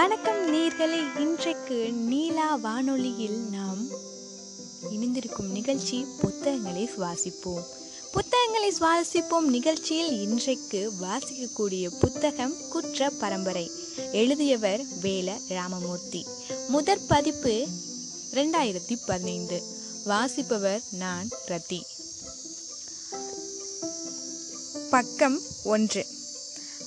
வணக்கம் நேர்களே. இன்றைக்கு நீலா வானொலியில் நாம் இணைந்திருக்கும் நிகழ்ச்சி புத்தகங்களை சுவாசிப்போம் புத்தகங்களை சுவாசிப்போம் நிகழ்ச்சியில் இன்றைக்கு வாசிக்கக்கூடிய புத்தகம் குற்ற பரம்பரை. எழுதியவர் வேல ராமமூர்த்தி. முதற் பதிப்பு ரெண்டாயிரத்தி பதினைந்து. வாசிப்பவர் நான் ரத்தி பக்கம் ஒன்று.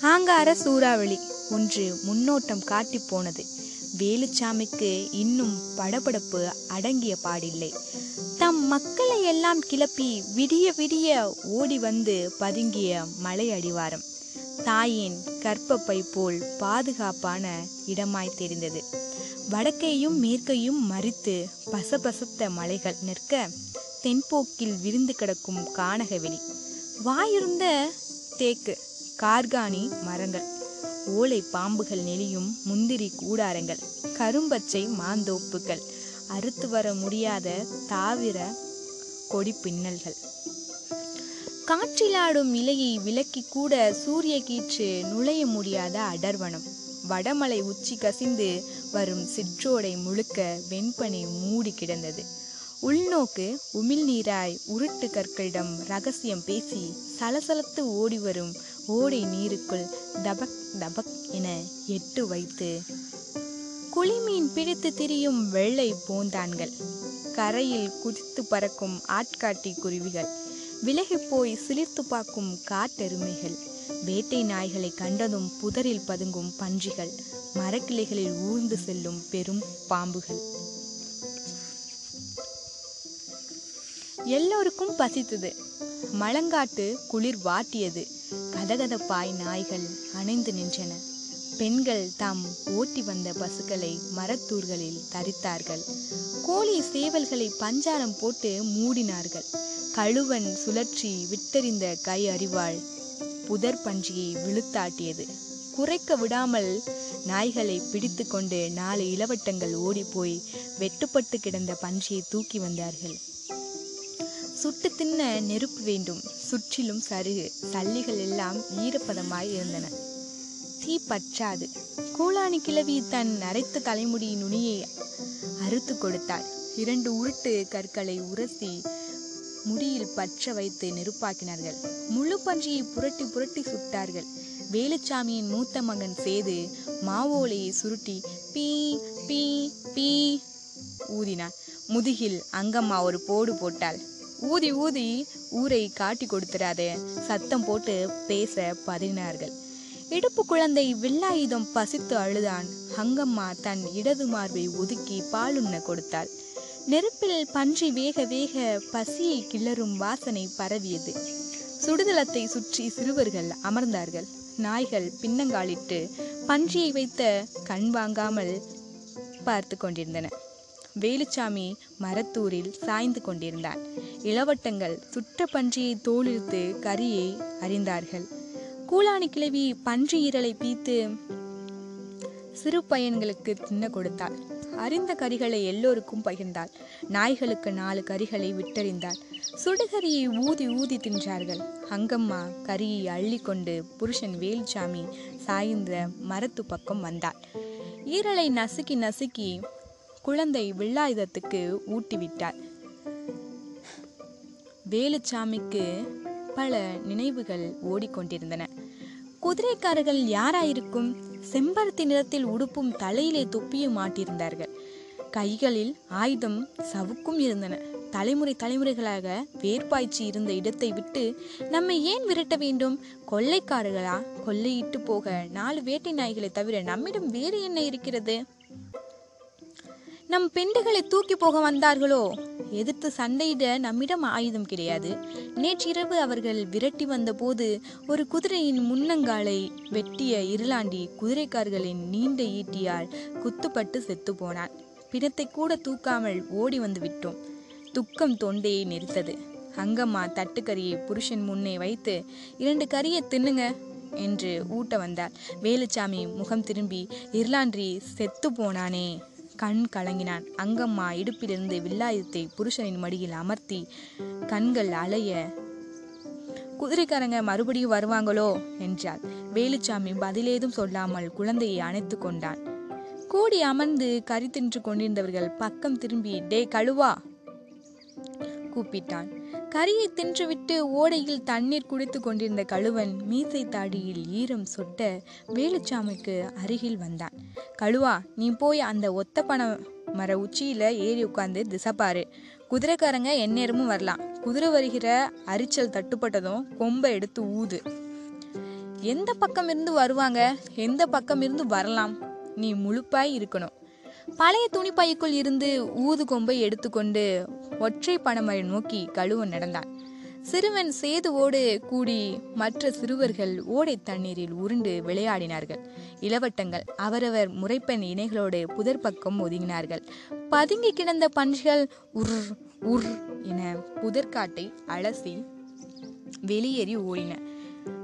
ஆங்கார சூறாவளி. ஒன்று முன்னோட்டம் காட்டி போனது. வேலுச்சாமிக்கு இன்னும் படபடப்பு அடங்கிய பாடில்லை. தம் மக்களை எல்லாம் கிளப்பி விடிய விடிய ஓடி வந்து பதுங்கிய மலை அடிவாரம். தாயின் கற்பப்பை போல் பாதுகாப்பான இடமாய் தெரிந்தது. வடக்கையும் மேற்கையும் மறித்து பசபசத்த மலைகள் நிற்க தென்போக்கில் விரிந்து கிடக்கும் கானகவெளி. வாயிருந்த தேக்கு கார்கானி மரங்கள். ஓலை பாம்புகள் நெளியும் முந்திரி கூடாரங்கள் கரும்பச்சை மாந்தோப்புகள் அறுத்து வர முடியாத தாவிர கொடி பின்னல்கள். காற்றிலாடும் இலையை விலக்கி கூட சூரிய கீற்று நுழைய முடியாத அடர்வனம். வடமலை உச்சி கசிந்து வரும் சிற்றோடை முழுக்க வெண்பனை மூடி கிடந்தது. உள்நோக்கு உமிழ்நீராய் உருட்டு கற்களிடம் ரகசியம் பேசி சலசலத்து ஓடி வரும் ஓடை நீருக்குள் தபக் தபக் என எட்டு வைத்து குளிமீன் பிடித்து திரியும் வெள்ளை போந்தான்கள். கரையில் குதித்து பறக்கும் ஆட்காட்டி குருவிகள். விலகி போய் சிலிர்த்து பார்க்கும் காட்டெருமைகள். வேட்டை நாய்களை கண்டதும் புதரில் பதுங்கும் பன்றிகள். மரக்கிளைகளில் ஊர்ந்து செல்லும் பெரும் பாம்புகள். எல்லோருக்கும் பசித்தது. மலங்காட்டு குளிர் வாட்டியது. கதகதப்பாய் நாய்கள் அணைந்து நின்றன. பெண்கள் தாம் ஓட்டி வந்த பசுக்களை மரத்தூர்களில் தரித்தார்கள். கோழி சேவல்களை பஞ்சாரம் போட்டு மூடினார்கள். கழுவன் சுழற்றி விட்டறிந்த கை அறிவாள் புதர் பன்றியை விழுத்தாட்டியது. குறைக்க விடாமல் நாய்களை பிடித்து கொண்டு நாலு இளவட்டங்கள் ஓடிப்போய் வெட்டுப்பட்டு கிடந்த பன்றியை தூக்கி வந்தார்கள். சுட்டு தின்ன நெருப்பு வேண்டும். சுற்றிலும் சருகு சல்லிகள் எல்லாம் ஈரப்பதமாய் இருந்தன. தீ பற்றாது. கூலாணி கிழவி தன் நரைத்த தலைமுடி நுனியை அறுத்து கொடுத்தாள். இரண்டு உருட்டு கற்களை உரசி முடியில் பற்ற வைத்து நெருப்பாக்கினார்கள். முழு பன்றியை புரட்டி புரட்டி சுட்டார்கள். வேலுச்சாமியின் மூத்த மகன் சேது மாவோலையை சுருட்டி பீ பீ பீ ஊதினான். முதுகில் அங்கம்மா ஒரு போடு போட்டாள். ஊதி ஊதி ஊரை காட்டி கொடுத்துடாதே சத்தம் போட்டு பேச பதறினார்கள் இடுப்பு குழந்தை வில்லாயுதம் பசித்து அழுதான். அங்கம்மா தன் இடது மார்பை ஒதுக்கி பாலுண்ண கொடுத்தாள். நெருப்பில் பன்றி வேக வேக பசியை கிளறும் வாசனை பரவியது. சுடுதளத்தை சுற்றி சிறுவர்கள் அமர்ந்தார்கள். நாய்கள் பின்னங்காலிட்டு பன்றியை வைத்த கண் வாங்காமல் பார்த்து கொண்டிருந்தன. வேலுச்சாமி மரத்தூரில் சாய்ந்து கொண்டிருந்தான் இளவட்டங்கள் சுட்ட பன்றியை தோலிழுத்து கரியை அறிந்தார்கள். கூலாணி கிழவி பன்றி ஈரலை பீத்து சிறு பையன்களுக்கு தின்ன கொடுத்தாள். அறிந்த கரிகளை எல்லோருக்கும் பகிர்ந்தாள். நாய்களுக்கு நாலு கரிகளை விட்டறிந்தாள். சுடுகரியை ஊதி ஊதி தின்றார்கள். அங்கம்மா கரியை அள்ளி கொண்டு புருஷன் வேலுச்சாமி சாய்ந்த மரத்து பக்கம் வந்தாள். ஈரலை நசுக்கி நசுக்கி குழந்தை வில்லாயுதத்துக்கு ஊட்டிவிட்டார். வேலுச்சாமிக்கு பல நினைவுகள் ஓடிக்கொண்டிருந்தன. குதிரைக்காரர்கள் யாராயிருக்கும் செம்பருத்தி நிறத்தில் உடுப்பும் தலையிலே தொப்பியும் மாட்டியிருந்தார்கள். கைகளில் ஆயுதம் சவுக்கும் இருந்தன. தலைமுறை தலைமுறைகளாக வேர்பாய்ச்சி இருந்த இடத்தை விட்டு நம்மை ஏன் விரட்ட வேண்டும்? கொள்ளைக்காரர்களா? கொள்ளையிட்டு போக நாலு வேட்டை நாய்களை தவிர நம்மிடம் வேறு என்ன இருக்கிறது? நம் பெண்டுகளை தூக்கி போக வந்தார்களோ? எதிர்த்து சண்டையிட நம்மிடம் ஆயுதம் கிடையாது. நேற்றிரவு அவர்கள் விரட்டி வந்தபோது ஒரு குதிரையின் முன்னங்காலை வெட்டிய இருளாண்டி குதிரைக்காரர்களின் நீண்ட ஈட்டியால் குத்துப்பட்டு செத்து போனான். பிணத்தை கூட தூக்காமல் ஓடி வந்து விட்டோம். துக்கம் தொண்டையை நிறுத்தது அங்கம்மா தட்டுக்கரியை புருஷன் முன்னே வைத்து இரண்டு கரியை தின்னுங்க என்று ஊட்ட வந்தார். வேலுச்சாமி முகம் திரும்பி இருளான்றி செத்து போனானே கண் கலங்கினான். அங்கம்மா இடுப்பிலிருந்து வில்லாயுதத்தை புருஷனின் மடியில் அமர்த்தி கண்கள் அலைய குதிரைக்காரங்க மறுபடியும் வருவாங்களோ? என்றாள். வேலுச்சாமி பதிலேதும் சொல்லாமல் குழந்தையை அணைத்து கொண்டான். கூடி அமர்ந்து கறி தின்று கொண்டிருந்தவர்கள் பக்கம் திரும்பி டே கழுவா! கூப்பிட்டான். கரியை தின்றுவிட்டு ஓடையில் தண்ணீர் குடித்து கொண்டிருந்த கழுவன் மீசை தாடியில் ஈரம் சொட்ட வேலுச்சாமிக்கு அருகில் வந்தான். கழுவா நீ போய் அந்த ஒத்த பண மர உச்சியில ஏறி உட்கார்ந்து திசைப்பாரு. குதிரைக்காரங்க எந்நேரமும் வரலாம். குதிரை வருகிற அரிச்சல் தட்டுப்பட்டதும் கொம்பை எடுத்து ஊது. எந்த பக்கம் இருந்து வருவாங்க? எந்த பக்கம் இருந்து வரலாம்? நீ முழுப்பாய் இருக்கணும். பழைய துணிப்பைக்குள் இருந்து ஊது கொம்பை எடுத்துக்கொண்டு ஒற்றை பணமரை நோக்கி கழுவன் நடந்தான். சிறுவன் சேதுவோடு கூடி மற்ற சிறுவர்கள் ஓடை தண்ணீரில் உருண்டு விளையாடினார்கள். இளவட்டங்கள் அவரவர் முறைப்பெண் இணைகளோடு புதர் பக்கம் ஒதுங்கினார்கள். பதுங்கி கிடந்த பன்றிகள் உர் உர் என புதற்காட்டை அலசி வெளியேறி ஓடின.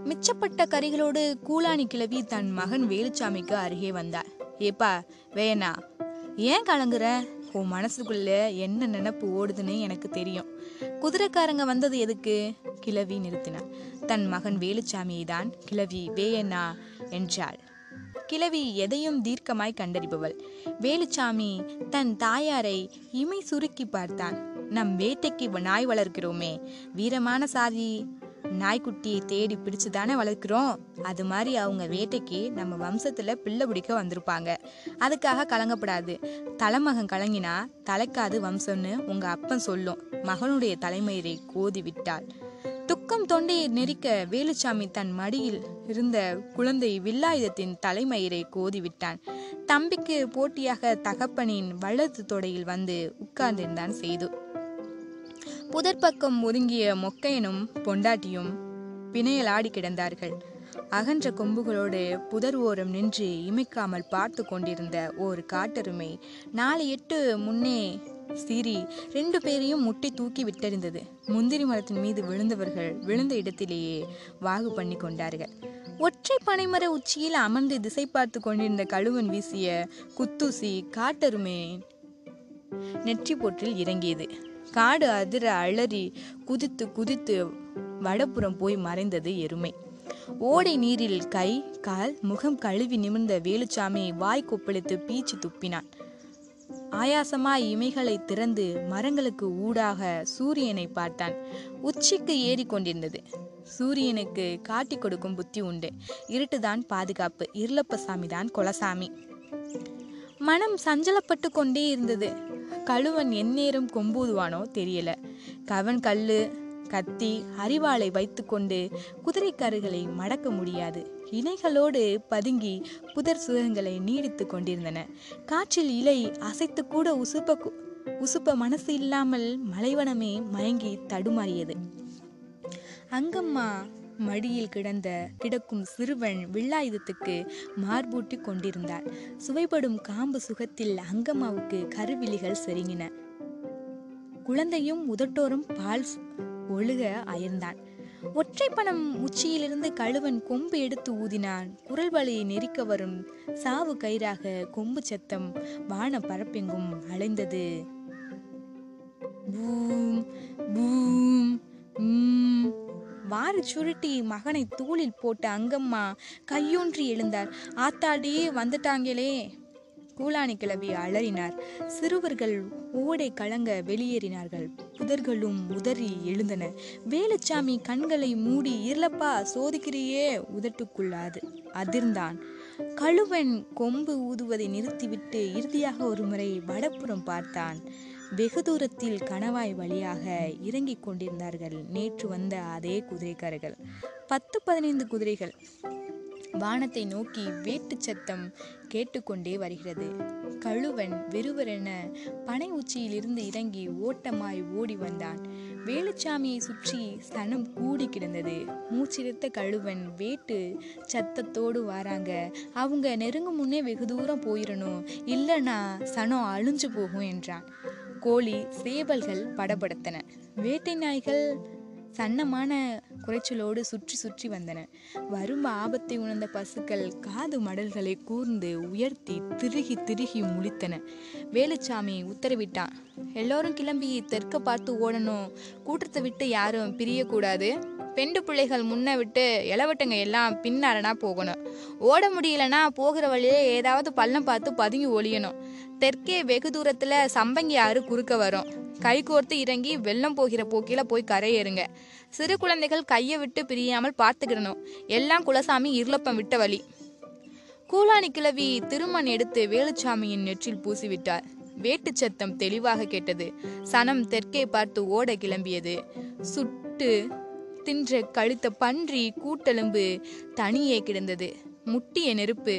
மிச்சப்பட்ட கரிகளோடு கூலாணி கிளவி தன் மகன் வேலுச்சாமிக்கு அருகே வந்தார் ஏப்பா வேணா ஏன் கலங்குற? உன் மனசுக்குள்ள என்ன நினப்பு ஓடுதுன்னு எனக்கு தெரியும். குதிரைக்காரங்க வந்தது எதுக்கு? கிழவி நிறுத்தினார் தன் மகன் வேலுச்சாமியை தான் கிழவி வேயண்ணா என்றாள். கிழவி எதையும் தீர்க்கமாய் கண்டறிபவள். வேலுச்சாமி தன் தாயாரை இமை சுருக்கி பார்த்தான். நம் வேட்டைக்கு நாய் வளர்க்கிறோமே. வீரமான சாதி நாய்க்குட்டியை தேடி பிடிச்சு தானே வளர்க்குறோம்? அது மாதிரி அவங்க வேட்டைக்கு நம்ம வம்சத்தில் பிள்ளை பிடிக்க வந்திருப்பாங்க. அதுக்காக கலங்கப்படாது. தலைமகன் கலங்கினா தலைக்காது வம்சம்னு உங்கள் அப்பன் சொல்லும். மகனுடைய தலைமயிரை கோதி விட்டாள். துக்கம் தொண்டையை நெரிக்க வேலுச்சாமி தன் மடியில் இருந்த குழந்தை வில்லாயுதத்தின் தலைமயிரை கோதி விட்டான். தம்பிக்கு போட்டியாக தகப்பனின் வலது தொடையில் வந்து உட்கார்ந்திருந்தான் செய்து புதற்பக்கம் ஒதுங்கிய மொக்கையனும் பொண்டாட்டியும் பிணையலாடி கிடந்தார்கள். அகன்ற கொம்புகளோடு புதர் ஓரம் நின்று இமைக்காமல் பார்த்து கொண்டிருந்த ஒரு காட்டெருமை நாலு எட்டு முன்னே சீறி ரெண்டு பேரையும் முட்டி தூக்கி விட்டறிந்தது. முந்திரி மரத்தின் மீது விழுந்தவர்கள் விழுந்த இடத்திலேயே வாகு பண்ணி கொண்டார்கள். ஒற்றை பனைமர உச்சியில் அமர்ந்து திசை பார்த்து கொண்டிருந்த கழுவன் வீசிய குத்தூசி காட்டெருமை நெற்றி போற்றில் இறங்கியது. காடு அதிர அலறி குதித்து குதித்து வடப்புறம் போய் மறைந்தது எருமை. ஓடை நீரில் கை கால் முகம் கழுவி நிமிர்ந்த வேலுச்சாமி வாய் கொப்பளித்து பீச்சு துப்பினான். ஆயாசமாய் இமைகளை திறந்து மரங்களுக்கு ஊடாக சூரியனை பார்த்தான். உச்சிக்கு ஏறி கொண்டிருந்தது. சூரியனுக்கு காட்டி கொடுக்கும் புத்தி உண்டு. இருட்டுதான் பாதுகாப்பு. இருளப்பசாமி தான் கொலசாமி. மனம் சஞ்சலப்பட்டு கொண்டே இருந்தது. கழுவன் எந்நேரம் கொம்பூதுவானோ தெரியல. கவன் கல்லு கத்தி அரிவாளை வைத்துக்கொண்டு குதிரைக்காரர்களை மடக்க முடியாது. இணைகளோடு பதுங்கி புதர் சுகங்களை நீடித்து கொண்டிருந்தன. காற்றில் இலை அசைத்து கூட உசுப்ப கு- உசுப்ப மனசு இல்லாமல் மலைவனமே மயங்கி தடுமாறியது. அங்கம்மா மடியில் கிடந்த கிடக்கும் சிறுவன் வில்லாயுதத்துக்கு மார்பூட்டி கொண்டிருந்தாள். சுவைப்படும் காம்பு சுகத்தில் அங்கம்மாவுக்கு கருவிழிகள் செருங்கின குழந்தையும் உதட்டோரும் பால் ஒழுக அயர்ந்தான். ஒற்றைப்பணம் உச்சியிலிருந்து கழுவன் கொம்பு எடுத்து ஊதினான். குரல் வலையை நெரிக்க வரும் சாவு கயிறாக கொம்பு சத்தம் வான பரப்பெங்கும் அலைந்தது. பூம் பூம் உம். வாரி சுருட்டி மகனை தூளில் போட்ட அங்கம்மா கையூன்றி எழுந்தார். ஆத்தாடி வந்துட்டாங்களே. கூலாணி கிளவி அலறினார். சிறுவர்கள் ஓடை கலங்க வெளியேறினார்கள். புதர்களும் உதறி எழுந்தன. வேலுச்சாமி கண்களை மூடி இருளப்பா சோதிக்கிறியே உதட்டுக்குள்ளாது அதிர்ந்தான். கழுவன் கொம்பு ஊதுவதை நிறுத்திவிட்டு இறுதியாக ஒருமுறை வடப்புறம் பார்த்தான். வெகு தூரத்தில் கணவாய் வழியாக இறங்கிக் கொண்டிருந்தார்கள். நேற்று வந்த அதே குதிரைக்காரர்கள். பத்து பதினைந்து குதிரைகள். வானத்தை நோக்கி வேட்டு சத்தம் கேட்டுக்கொண்டே வருகிறது. கழுவன் வெறுவரென பனை உச்சியிலிருந்து இறங்கி ஓட்டமாய் ஓடி வந்தான். வேலுச்சாமியை சுற்றி சனம் கூடி கிடந்தது. மூச்சிருத்த கழுவன் வேட்டு சத்தத்தோடு வராங்க அவங்க நெருங்கும் முன்னே வெகு தூரம் போயிடணும் இல்லைன்னா சனம் அழிஞ்சு போகும் என்றான். கோழி சேவல்கள் படபடத்தன. வேட்டை நாய்கள் சன்னமான குறைச்சலோடு சுற்றி சுற்றி வந்தன. வரும் ஆபத்தை உணர்ந்த பசுக்கள் காது மடல்களை கூர்ந்து உயர்த்தி திருகி திருகி முழித்தன. வேலுச்சாமி உத்தரவிட்டான் எல்லோரும் கிளம்பி தெற்க பார்த்து ஓடணும். கூட்டத்தை விட்டு யாரும் பிரியக்கூடாது. பெண்டு பிள்ளைகள் முன்ன விட்டு இளவட்டங்க எல்லாம் பின்னரனா போகணும். ஓட முடியலனா போகிற வழியிலே ஏதாவது பள்ளம் பார்த்து பதுங்கி ஒளியணும். தெற்கே வெகு தூரத்துல சம்பங்கி ஆறு குறுக்க வரும். கை கோர்த்து இறங்கி வெள்ளம் போகிற போக்கில போய் கரையேறுங்க. சிறு குழந்தைகள் கையை விட்டு பிரியாமல் பார்த்துக்கிடணும். எல்லாம் குலசாமி இருளப்பம் விட்ட வழி. கூலாணி கிழவி திருமண் எடுத்து வேலுச்சாமியின் நெற்றில் பூசிவிட்டார். வேட்டு சத்தம் தெளிவாக கேட்டது. சனம் தெற்கே பார்த்து ஓட கிளம்பியது. சுட்டு தின்ற கழுத்த பன்றி கூட்டெலும்பு தனியே கிடந்தது. முட்டிய நெருப்பு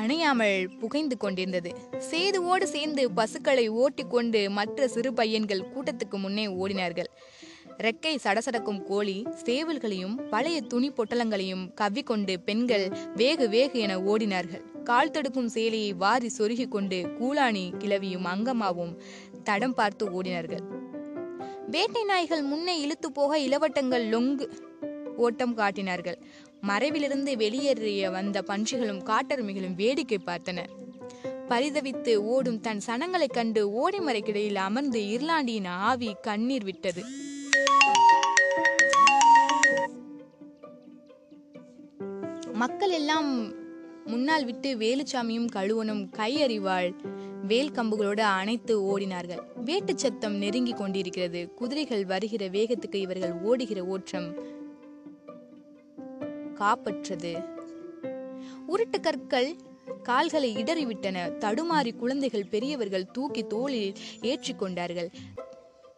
அணையாமல் புகைந்து கொண்டிருந்தது. சேதுவோடு சேர்ந்து பசுக்களை ஓட்டிக்கொண்டு மற்ற சிறு பையன்கள் கூட்டத்துக்கு முன்னே ஓடினார்கள். ரெக்கை சடசடக்கும் கோழி சேவல்களையும் பழைய துணி பொட்டலங்களையும் கவ்விக்கொண்டு பெண்கள் வேகு வேகு என ஓடினார்கள். கால் தடுக்கும் சேலையை வாரி சொருகிக் கொண்டு கூலாணி கிளவியும் அங்கம்மாவும் தடம் பார்த்து ஓடினார்கள். வேட்டை நாய்கள் முன்னே இழுத்து போக இளவட்டங்கள் லொங்கு. ஓட்டம் காட்டினார்கள். மறைவிலிருந்து வெளியேறிய வந்த பன்றிகளும் காட்டருமிகளும் வேடிக்கை பார்த்தன பரிதவித்து ஓடும் தன் சனங்களைக் கண்டு ஓடிமறைக்கிடையில் அமர்ந்து இர்லாண்டியின் ஆவி கண்ணீர் விட்டது. மக்கள் எல்லாம் முன்னால் விட்டு வேலுச்சாமியும் கழுவனும் கையறிவாள். வேல் கம்புகளோடு அணைத்து ஓடினார்கள். வேட்டு சத்தம் நெருங்கி கொண்டிருக்கிறது. குதிரைகள் வருகிற வேகத்துக்கு இவர்கள் ஓடுகிற ஓட்டம் காப்பற்றது. உருட்டு கற்கள் கால்களை இடறிவிட்டன. தடுமாறி குழந்தைகள் பெரியவர்கள் தூக்கி தோளில் ஏற்றிக்கொண்டார்கள்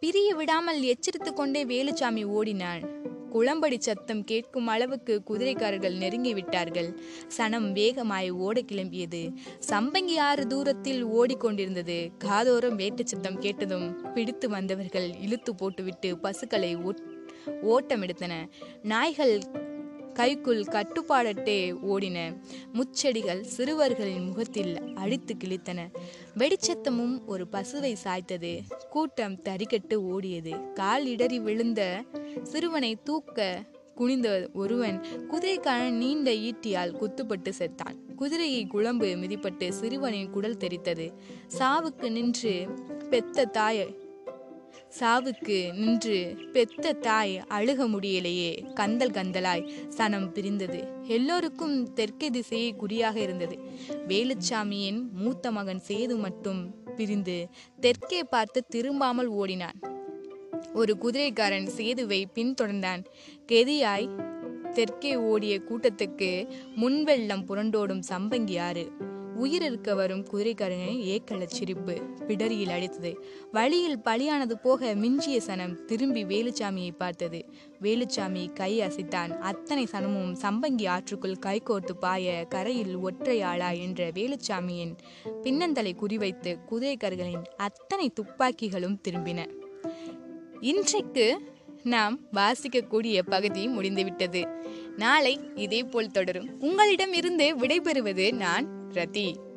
பிரிய விடாமல் எச்சரித்துக் கொண்டே வேலுச்சாமி ஓடினான். குளம்படி சத்தம் கேட்கும் அளவுக்கு குதிரைக்காரர்கள் நெருங்கி விட்டார்கள் சனம் வேகமாய் ஓட கிளம்பியது. சம்பங்கி ஆறு தூரத்தில் ஓடிக்கொண்டிருந்தது. காதோரம் வேட்டுச் சத்தம் கேட்டதும் பிடித்து வந்தவர்கள் இழுத்து போட்டுவிட்டு பசுக்களை ஓட்- ஓட்டமெடுத்தன. நாய்கள் கைக்குள் கட்டுப்பாடட்டே ஓடின. முச்செடிகள் சிறுவர்களின் முகத்தில் அழித்து கிழித்தன. வெடிச்சத்தமும் ஒரு பசுவை சாய்த்தது. கூட்டம் தறிக்கட்டு ஓடியது. கால் இடறி விழுந்த சிறுவனை தூக்க குனிந்த ஒருவன் குதிரைக்காரன் நீண்ட ஈட்டியால் குத்துப்பட்டு செத்தான். குதிரையை குழம்பு மிதிப்பட்டு சிறுவனின் குடல் தெரித்தது சாவுக்கு நின்று பெத்த தாய் சாவுக்கு நின்று பெத்த தாய் அழுக முடியலையே. கந்தல் கந்தலாய் சனம் பிரிந்தது. எல்லோருக்கும் தெற்கே திசையே குறியாக இருந்தது. வேலுச்சாமியின் மூத்த மகன் சேது மட்டும் பிரிந்து தெற்கே பார்த்து திரும்பாமல் ஓடினான். ஒரு குதிரைக்காரன் சேதுவை பின்தொடர்ந்தான். கெதியாய் தெற்கே ஓடிய கூட்டத்துக்கு முன்வெள்ளம் புரண்டோடும் சம்பங்கி ஆறு உயிர் இருக்க வரும் குதிரைக்காரனின் ஏக்களச் சிரிப்பு பிடரியில் அடித்தது. வழியில் பலியானது போக மிஞ்சிய சனம் திரும்பி வேலுச்சாமியை பார்த்தது. வேலுச்சாமி கை அசைத்தான். அத்தனை சனமும் சம்பங்கி ஆற்றுக்குள் கைகோர்த்து பாய கரையில் ஒற்றை ஆளா என்ற வேலுச்சாமியின் பின்னந்தலை குறிவைத்து குதிரைக்காரர்களின் அத்தனை துப்பாக்கிகளும் திரும்பின. இன்றைக்கு நாம் வாசிக்கக்கூடிய பகுதி முடிந்துவிட்டது. நாளை இதே போல் தொடரும். உங்களிடம் இருந்து விடைபெறுவது நான் ரதி.